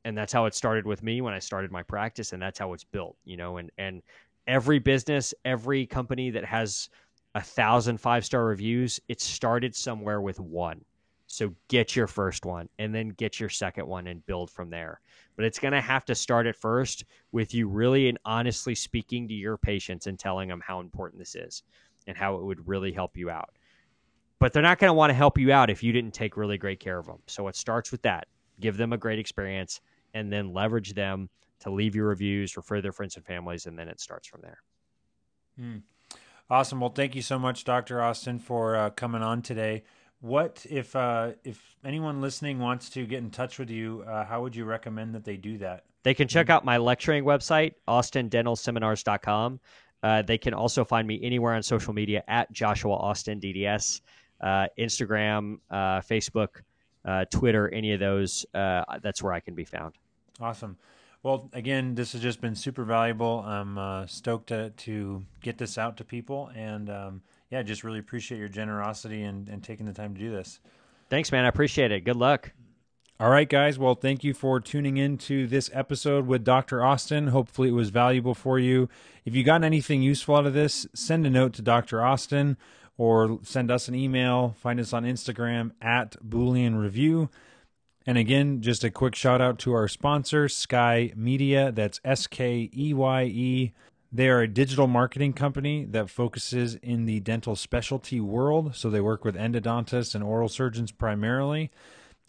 And that's how it started with me when i started my practice and that's how it's built you know and and every business every company that has a thousand five star reviews it started somewhere with one so get your first one and then get your second one and build from there. But it's going to have to start at first with you really and honestly speaking to your patients and telling them how important this is and how it would really help you out. But they're not going to want to help you out if you didn't take really great care of them. So it starts with that. Give them a great experience and then leverage them to leave your reviews, refer their friends and families, and then it starts from there. Hmm. Awesome. Well, thank you so much, Dr. Austin, for uh, coming on today what if uh, if anyone listening wants to get in touch with you? Uh, how would you recommend that they do that? They can check out my lecturing website, austindentalseminars.com. Uh, they can also find me anywhere on social media at Joshua Austin DDS, uh, Instagram, uh, Facebook, uh, Twitter, any of those. Uh, that's where I can be found. Awesome. Well, again, this has just been super valuable. I'm uh, stoked to, to get this out to people and. Um, yeah, just really appreciate your generosity and, and taking the time to do this. Thanks, man. I appreciate it. Good luck. All right, guys. Well, thank you for tuning in to this episode with Dr. Austin. Hopefully, it was valuable for you. If you got anything useful out of this, send a note to Dr. Austin or send us an email. Find us on Instagram at Boolean Review. And again, just a quick shout out to our sponsor, Skeye Media. That's S K E Y E. They are a digital marketing company that focuses in the dental specialty world. So they work with endodontists and oral surgeons primarily.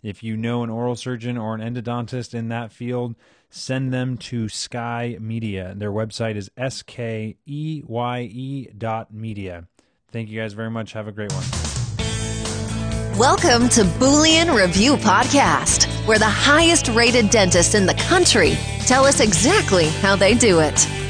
If you know an oral surgeon or an endodontist in that field, send them to Skeye Media. Their website is S K E Y E dot media. Thank you guys very much. Have a great one. Welcome to Boolean Review Podcast, where the highest rated dentists in the country tell us exactly how they do it.